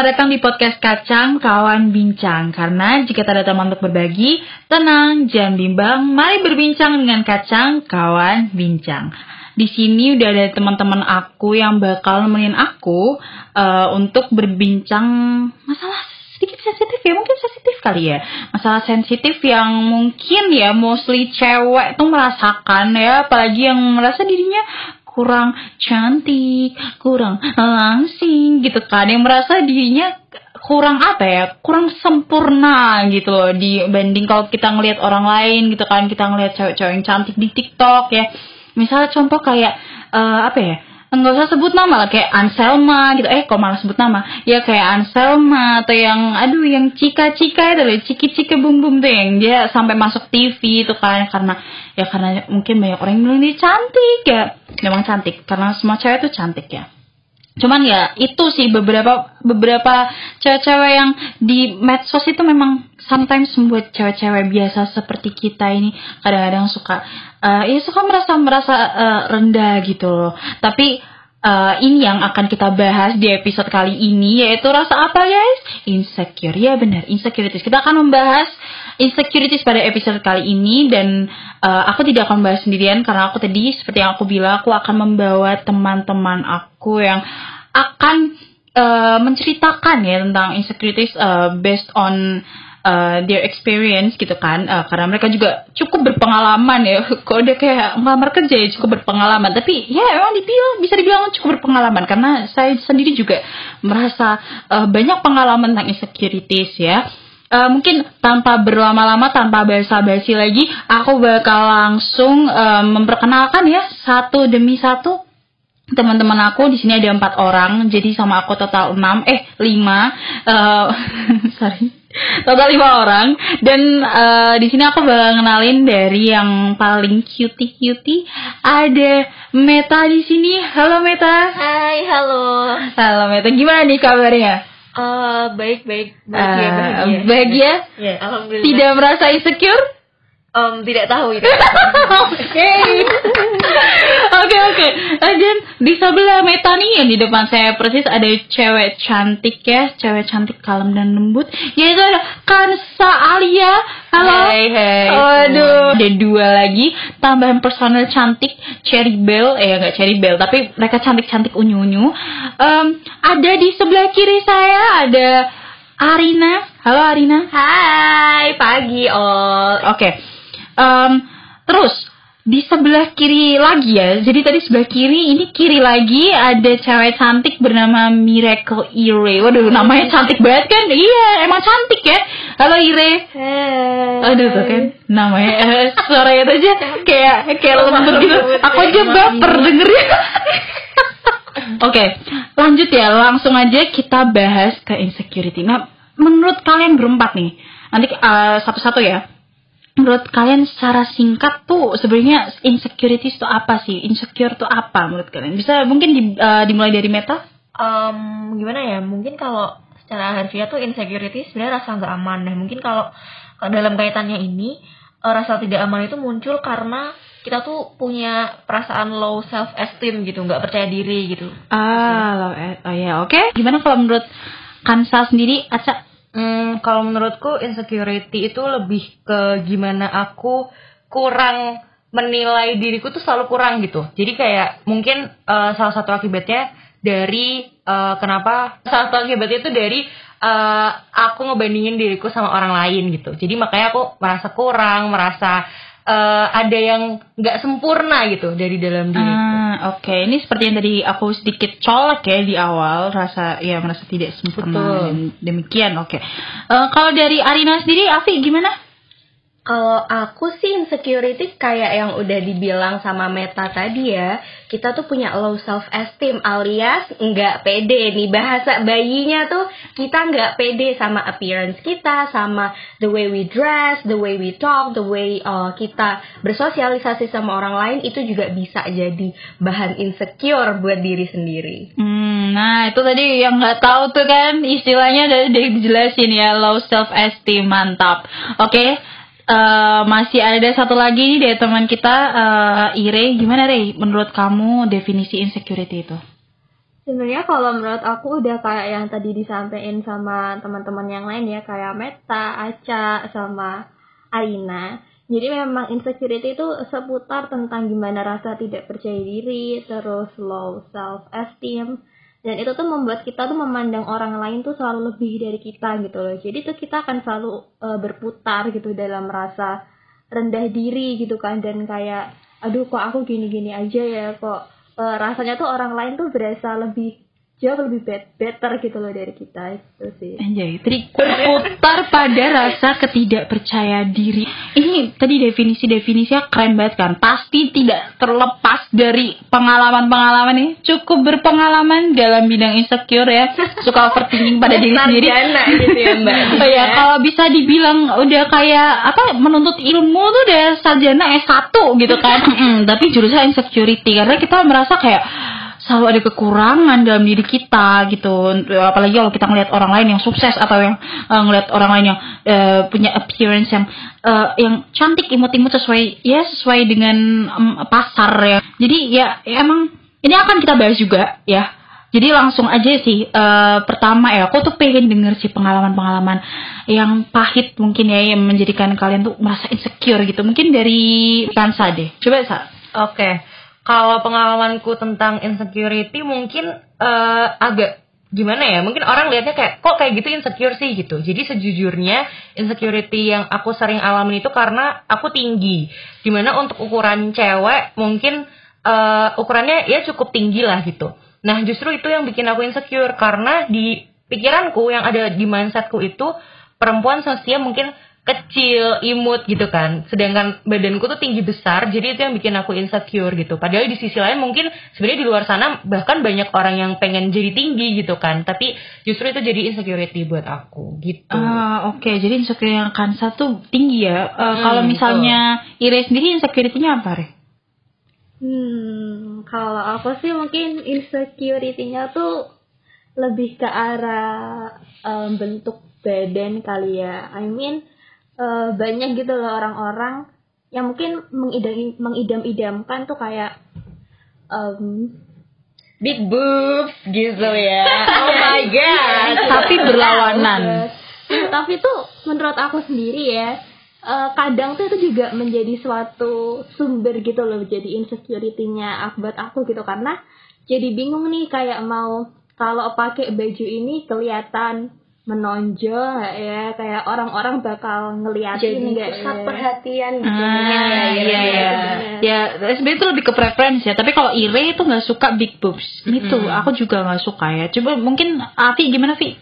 Selamat datang di podcast Kacang Kawan Bincang. Karena jika tak ada teman untuk berbagi, tenang, jangan bimbang, mari berbincang dengan Kacang Kawan Bincang. Di sini udah ada teman-teman aku yang bakal nemenin aku uh, untuk berbincang masalah sedikit sensitif ya, mungkin sensitif kali ya. Masalah sensitif yang mungkin ya mostly cewek tuh merasakan ya, apalagi yang merasa dirinya kurang cantik, kurang langsing gitu kan, yang merasa dirinya kurang apa ya, kurang sempurna gitu loh dibanding kalau kita ngelihat orang lain gitu kan, kita ngelihat cewek-cewek yang cantik di TikTok ya. Misalnya contoh kayak uh, apa ya? Nggak usah sebut nama lah kayak Anselma gitu. Eh kok malah sebut nama? Ya kayak Anselma atau yang aduh yang Cika Cika itu loh Ciki Cika Bum Bum tuh yang dia sampai masuk TV itu kan karena ya karena mungkin banyak orang yang bilang dia cantik ya. Memang cantik karena semua cewek itu cantik ya cuman ya itu sih beberapa beberapa cewek-cewek yang di medsos itu memang sometimes membuat cewek-cewek biasa seperti kita ini. Kadang-kadang suka uh, ya suka merasa merasa uh, rendah gitu loh. Tapi uh, ini yang akan kita bahas di episode kali ini yaitu rasa apa guys? Insecure. Ya benar. Insecurities. Kita akan membahas insecurities pada episode kali ini dan uh, aku tidak akan bahas sendirian karena aku tadi seperti yang aku bilang aku akan membawa teman-teman aku yang akan uh, menceritakan ya tentang insecurities uh, based on uh, their experience gitu kan. Uh, karena mereka juga cukup berpengalaman ya. Kok udah kayak ngelamar kerja ya cukup berpengalaman. Tapi ya emang dibilang bisa dibilang cukup berpengalaman. Karena saya sendiri juga merasa uh, banyak pengalaman tentang insecurities ya. Uh, mungkin tanpa berlama-lama, tanpa basa-basi lagi, aku bakal langsung uh, memperkenalkan ya satu demi satu teman-teman aku. Di sini ada empat orang, jadi sama aku total enam, eh lima, uh, sorry total lima orang. Dan uh, di sini aku bakal kenalin dari yang paling cutie cutie ada Meta di sini. Halo Meta. Hai halo. Halo Meta. Gimana nih kabarnya? Uh, baik baik. Bahagia uh, bahagia. bahagia? Ya, alhamdulillah. Tidak merasa insecure um, tidak tahu itu. Oke. Oke oke. Dan di sebelah Meta nih yang di depan saya persis ada cewek cantik ya. Cewek cantik kalem dan lembut. Yaitu ada Kansa Alia. Halo. Hai hai Waduh, ada dua lagi. Tambahan personel cantik Cherry Bell, eh nggak Cherry Bell, tapi mereka cantik-cantik unyu-unyu. Um, ada di sebelah kiri saya ada Arina. Halo Arina. hai pagi all Oke. Um, terus di sebelah kiri lagi ya. Jadi tadi sebelah kiri, ini kiri lagi ada cewek cantik bernama Miracle Ire. Waduh, namanya cantik banget kan? Iya, emang cantik ya. Halo Ire. hai Aduh tuh kan namanya eh, suaranya tuh aja kayak kayak lembut gitu. Aku aja baper dengernya. Oke, lanjut ya. Langsung aja kita bahas ke insecurity. Nah, menurut kalian berempat nih, nanti eh, satu-satu ya. Menurut kalian secara singkat tuh sebenarnya insecurities tuh apa sih? Insecure tuh apa menurut kalian? Bisa mungkin di- eh, dimulai dari Meta? um, gimana ya mungkin kalau secara harfiah tuh insecurity sebenarnya rasa nggak aman nah mungkin kalau dalam kaitannya ini eh, rasa tidak aman itu muncul karena kita tuh punya perasaan low self esteem gitu nggak percaya diri gitu Ah, lo- eh, oh ya, oke. Gimana kalau menurut Kansa sendiri, Aca? Hmm, kalau menurutku insecurity itu lebih ke gimana aku kurang menilai diriku tuh selalu kurang gitu. Jadi kayak mungkin eh, salah satu akibatnya dari eh, kenapa salah satu akibatnya itu dari eh, aku ngebandingin diriku sama orang lain gitu. Jadi makanya aku merasa kurang, merasa eh, ada yang nggak sempurna gitu dari dalam diriku. Oke. Ini seperti yang tadi aku sedikit colek ya di awal, rasa ya merasa tidak sempurna. Betul. Demikian, oke. Eh, kalau dari Arina sendiri, Afi gimana? Kalau aku sih insecurity kayak yang udah dibilang sama Meta tadi ya, kita tuh punya low self esteem alias nggak pede nih bahasa bayinya tuh kita nggak pede sama appearance kita, sama the way we dress, the way we talk, the way uh, kita bersosialisasi sama orang lain itu juga bisa jadi bahan insecure buat diri sendiri. Hmm, nah itu tadi yang nggak tahu tuh kan istilahnya udah dijelasin ya low self esteem mantap. Oke. Eh, masih ada satu lagi nih dari teman kita eh, Ire. Gimana Re menurut kamu definisi insecurity itu? Sebenarnya kalau menurut aku udah kayak yang tadi disampaikan sama teman-teman yang lain ya kayak Meta, Aca, sama Aina. Jadi memang insecurity itu seputar tentang gimana rasa tidak percaya diri, terus low self esteem, dan itu tuh membuat kita tuh memandang orang lain tuh selalu lebih dari kita gitu loh. Jadi tuh kita akan selalu uh, berputar gitu dalam rasa rendah diri gitu kan dan kayak aduh kok aku gini-gini aja ya kok uh, rasanya tuh orang lain tuh berasa lebih jauh lebih bet better gitu loh dari kita itu sih. Anjay, tadi berputar pada rasa ketidakpercaya diri. Ini tadi definisi-definisinya keren banget kan. Pasti tidak terlepas dari pengalaman-pengalaman ini. Cukup berpengalaman dalam bidang insecure ya. Suka overthinking pada diri sendiri. gitu ya mbak. Oh ya, kalau bisa dibilang udah kayak apa menuntut ilmu tuh udah sarjana S1 gitu kan. tapi jurusan insecurity karena kita merasa kayak selalu ada kekurangan dalam diri kita gitu. Apalagi kalau kita ngelihat orang lain yang sukses atau yang uh, ngelihat orang lain yang uh, punya appearance yang uh, yang cantik imut-imut sesuai ya sesuai dengan um, pasar ya. Jadi ya, ya emang ini akan kita bahas juga ya. Jadi langsung aja sih uh, pertama ya aku tuh pengen denger sih pengalaman-pengalaman yang pahit mungkin ya yang menjadikan kalian tuh merasa insecure gitu. Mungkin dari Kansa deh. Coba sa. Oke. okay kalau pengalamanku tentang insecurity mungkin uh, agak gimana ya? Mungkin orang lihatnya kayak kok kayak gitu insecure sih? Gitu. Jadi sejujurnya insecurity yang aku sering alami itu karena aku tinggi. Di mana untuk ukuran cewek mungkin uh, ukurannya ya cukup tinggi lah gitu. Nah justru itu yang bikin aku insecure. Karena di pikiranku yang ada di mindsetku itu perempuan sosial mungkin kecil, imut gitu kan. Sedangkan badanku tuh tinggi besar, jadi itu yang bikin aku insecure gitu. Padahal di sisi lain mungkin sebenarnya di luar sana bahkan banyak orang yang pengen jadi tinggi gitu kan. Tapi justru itu jadi insecurity buat aku gitu. Uh, oke. Okay. Jadi insecure yang Kansa tuh tinggi ya. Uh, hmm, kalau misalnya betul. Ire sendiri insecurity-nya apa, Re? Hmm, kalau aku sih mungkin insecurity-nya tuh lebih ke arah um, bentuk badan kali ya. I mean, uh, banyak gitu loh orang-orang yang mungkin mengidam mengidam-idamkan tuh kayak um, big boobs gitu ya. Oh my god. Tapi berlawanan. Tapi tuh menurut aku sendiri ya, uh, kadang tuh itu juga menjadi suatu sumber gitu loh jadi insecurity-nya buat aku gitu karena jadi bingung nih kayak mau kalau pakai baju ini kelihatan menonjol ya. Kayak orang-orang bakal ngeliatin jadi pusat ya. perhatian gitu. Ah, ya, ya, ya, ya. ya sebenarnya itu lebih ke preference ya. Tapi kalau Ire itu nggak suka big boobs itu mm. aku juga nggak suka ya. Coba mungkin Avi gimana Vi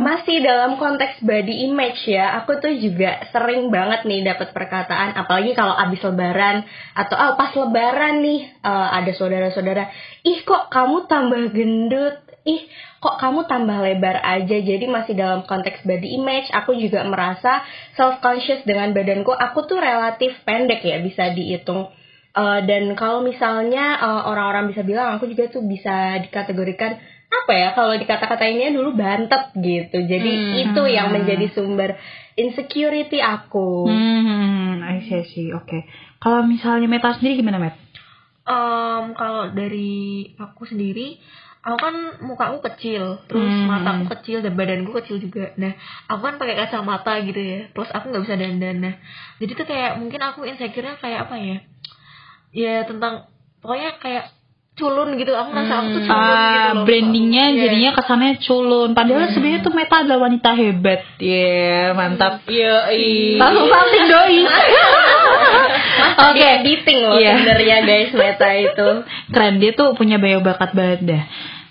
masih dalam konteks body image ya aku tuh juga sering banget nih dapat perkataan apalagi kalau abis lebaran atau oh, pas lebaran nih uh, ada saudara-saudara ih kok kamu tambah gendut ih kok kamu tambah lebar aja jadi masih dalam konteks body image aku juga merasa self conscious dengan badanku aku tuh relatif pendek ya bisa dihitung uh, dan kalau misalnya eh, orang-orang bisa bilang aku juga tuh bisa dikategorikan apa ya kalau dikata-katainnya dulu bantet gitu jadi hmm. itu yang menjadi sumber insecurity aku hmm, I see, I see. oke okay. kalau misalnya Meta sendiri gimana Met? Um, kalau dari aku sendiri aku kan mukaku kecil terus hmm. mataku kecil dan badanku kecil juga. Nah aku kan pakai kacamata gitu ya terus aku nggak bisa dandan. Nah jadi tuh kayak mungkin aku insecure kayak apa ya? Ya tentang pokoknya kayak culun gitu. Aku merasa aku tuh culun ah, gitu loh brandingnya yeah. jadinya kesannya culun. Padahal hmm. sebenarnya tuh Meta adalah wanita hebat. Ya yeah, mantap. Iya langsung salting doi Oke, okay. editing loh yeah. sebenarnya guys Meta itu. Keren dia tuh punya bayo bakat banget dah.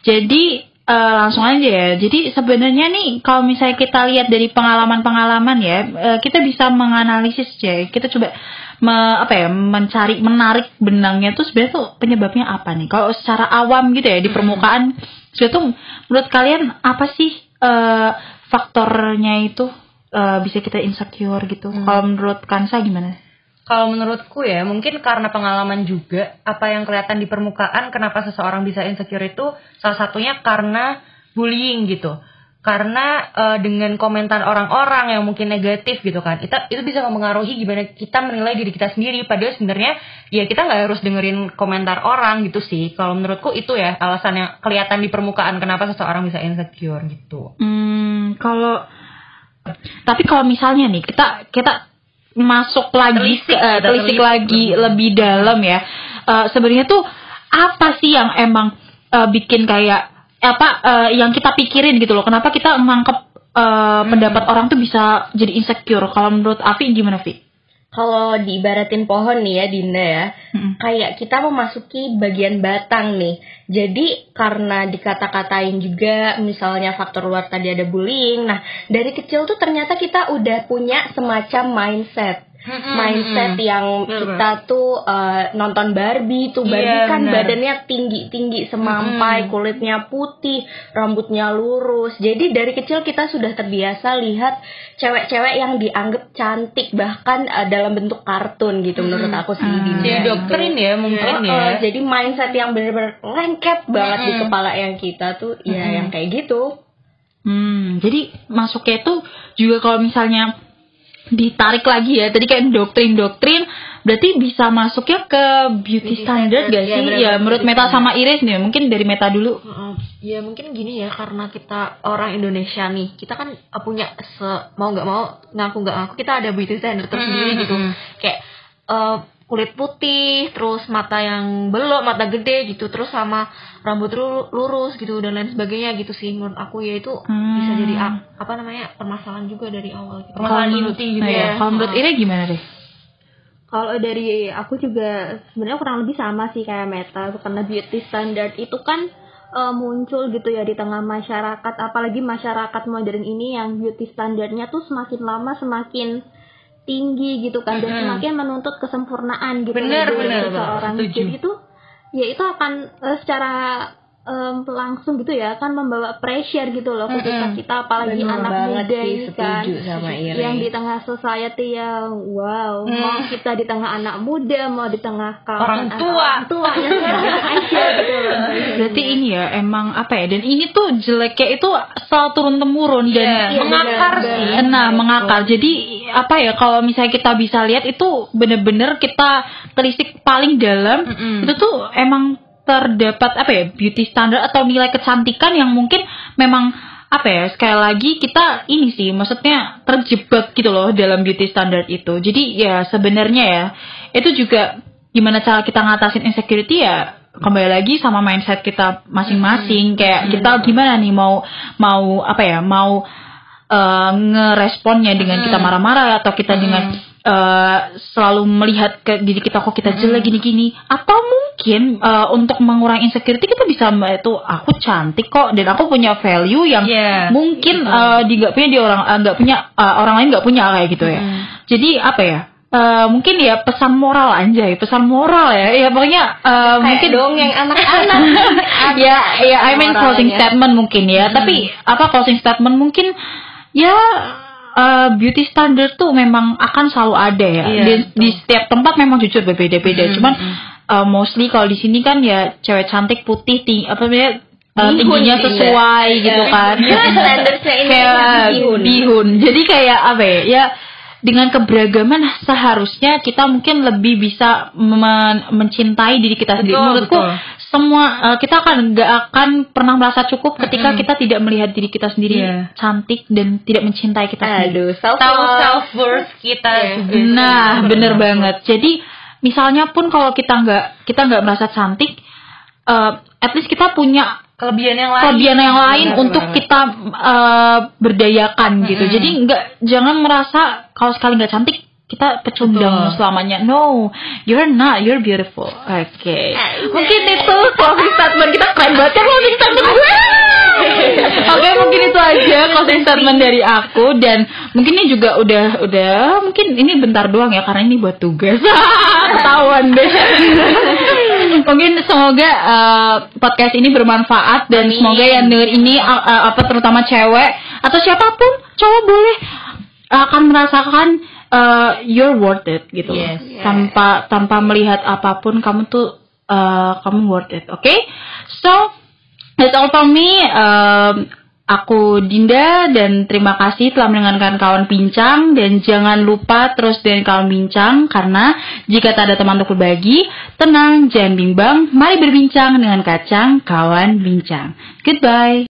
Jadi uh, langsung aja ya. Jadi sebenarnya nih kalau misalnya kita lihat dari pengalaman-pengalaman ya, uh, kita bisa menganalisis ya. Kita coba me, apa ya mencari menarik benangnya tuh sebenarnya tuh penyebabnya apa nih? Kalau secara awam gitu ya di permukaan, sebenarnya tuh menurut kalian apa sih uh, faktornya itu uh, bisa kita insecure gitu? Hmm. Kalau menurut Kansa gimana? Kalau menurutku ya, mungkin karena pengalaman juga, apa yang kelihatan di permukaan, kenapa seseorang bisa insecure itu salah satunya karena bullying gitu. karena eh, dengan komentar orang-orang yang mungkin negatif gitu kan itu itu bisa mempengaruhi gimana kita menilai diri kita sendiri. Padahal sebenarnya ya kita nggak harus dengerin komentar orang gitu sih. Kalau menurutku itu ya alasan yang kelihatan di permukaan kenapa seseorang bisa insecure gitu. Hmm, kalau tapi kalau misalnya nih kita kita masuk lagi Telisik, telisik lagi lebih. lebih dalam ya. Eh, sebenarnya tuh apa sih yang emang eh, bikin kayak apa eh, yang kita pikirin gitu loh. Kenapa kita nangkep eh, pendapat orang tuh bisa jadi insecure? Kalau menurut Afi gimana, Vi? Kalau diibaratin pohon nih ya Dinda ya, Mm-mm. kayak kita memasuki bagian batang nih. Jadi karena dikata-katain juga misalnya faktor luar tadi ada bullying. Nah, dari kecil tuh ternyata kita udah punya semacam mindset. Mindset yang Bener, kita tuh eh, nonton Barbie tuh Barbie Iya, kan bener. badannya tinggi-tinggi semampai, kulitnya putih, rambutnya lurus. Jadi dari kecil kita sudah terbiasa lihat cewek-cewek yang dianggap cantik bahkan eh, dalam bentuk kartun gitu menurut aku sih Hmm. Dinda. jadi doktrin ya mungkin Oh, ya oh, jadi mindset yang bener-bener lengket banget di kepala yang kita tuh ya yang kayak gitu. Hmm, jadi masuknya itu juga kalau misalnya ditarik lagi ya, tadi kan doktrin-doktrin, berarti bisa masuknya ke beauty, Beauty standard standard, gak ya, sih? benar-benar Ya, menurut Meta standard. sama Iris nih, mungkin dari Meta dulu. Ya mungkin gini ya karena kita orang Indonesia nih kita kan uh, punya se mau nggak mau ngaku nggak ngaku kita ada beauty standard tersendiri gitu kayak uh, kulit putih terus mata yang belok mata gede gitu terus sama rambut lu- lurus gitu dan lain sebagainya gitu sih menurut aku ya itu Hmm. bisa jadi apa namanya permasalahan juga dari awal gitu. Permasalahan inti gitu nah, ya. Kalau menurut Iris gimana deh? Kalau dari aku juga sebenarnya kurang lebih sama sih kayak Meta karena beauty standard itu kan eh, muncul gitu ya di tengah masyarakat apalagi masyarakat modern ini yang beauty standardnya tuh semakin lama semakin tinggi gitu kan dan semakin menuntut kesempurnaan gitu Bener, dari bener, seseorang setuju. jadi itu ya itu akan eh, secara em, langsung gitu ya akan membawa pressure gitu loh ketika kita apalagi Bener anak muda sih, ini kan sama yang di tengah society yang wow mau kita di tengah anak muda mau di tengah kalangan Orang tua. orang tua ya semuanya aja gitu loh Berarti ini ya emang apa ya? Dan ini tuh jeleknya itu selalu turun temurun dan Iya, Iya, mengakar benar, sih benar. Nah, mengakar. Jadi apa ya kalau misalnya kita bisa lihat itu bener-bener kita telisik paling dalam Mm-mm. itu tuh emang terdapat apa ya beauty standard atau nilai kecantikan yang mungkin memang apa ya sekali lagi kita ini sih maksudnya terjebak gitu loh dalam beauty standard itu. Jadi ya sebenarnya ya itu juga gimana cara kita ngatasin insecurity ya kembali lagi sama mindset kita masing-masing kayak kita gimana nih mau mau apa ya mau eh, ngeresponnya dengan kita marah-marah atau kita dengan eh, selalu melihat ke diri kita kok kita jelek gini-gini. Atau mungkin eh, untuk mengurangi insecurity kita bisa itu aku cantik kok dan aku punya value yang Iya, mungkin eh, di nggak punya di orang nggak punya eh, orang lain nggak punya kayak gitu ya. Jadi apa ya eh, mungkin ya pesan moral aja ya pesan moral ya. Ya pokoknya eh, mungkin dongeng anak-anak. ya ya I mean closing statement mungkin ya. Tapi apa closing statement? Mungkin ya eh, beauty standard tuh memang akan selalu ada ya. Iya, di, di setiap tempat memang jujur berbeda-beda. Cuman eh, mostly kalau di sini kan ya cewek cantik putih tinggi apa namanya Bihun, tingginya Dinda. sesuai gitu kan. Standarnya ini kayak bihun. bihun. Jadi kayak apa ya ya dengan keberagaman seharusnya kita mungkin lebih bisa men- mencintai diri kita sendiri. Betul, menurutku betul. Semua eh, kita akan nggak akan pernah merasa cukup ketika kita tidak melihat diri kita sendiri Iya. cantik dan tidak mencintai kita sendiri Aduh, self tahu self worth kita juga. Nah, bener banget. Jadi misalnya pun kalau kita nggak kita nggak merasa cantik, eh, at least kita punya kelebihan yang lain kelebihan yang lain Benar untuk banget. kita eh, berdayakan gitu. Jadi nggak jangan merasa kalau sekali nggak cantik kita pecundang Betul. selamanya. No, you're not. You're beautiful. Oke. Mungkin itu closing statement kita keren banget ya closing statement gue. Oke, mungkin itu aja closing statement dari aku dan mungkin ini juga udah udah mungkin ini bentar doang ya karena ini buat tugas. Ketahuan deh. mungkin semoga eh, podcast ini bermanfaat dan semoga yang denger ini eh, eh, apa terutama cewek atau siapa pun cowok boleh akan merasakan eh, you're worth it gitu. Yes. tanpa tanpa melihat apa pun kamu tuh eh, kamu worth it oke so that's all from me um, Aku Dinda dan terima kasih telah mendengarkan kawan bincang dan jangan lupa terus dengan kawan bincang karena jika tak ada teman untuk berbagi, tenang, jangan bimbang, mari berbincang dengan kacang kawan bincang. Goodbye.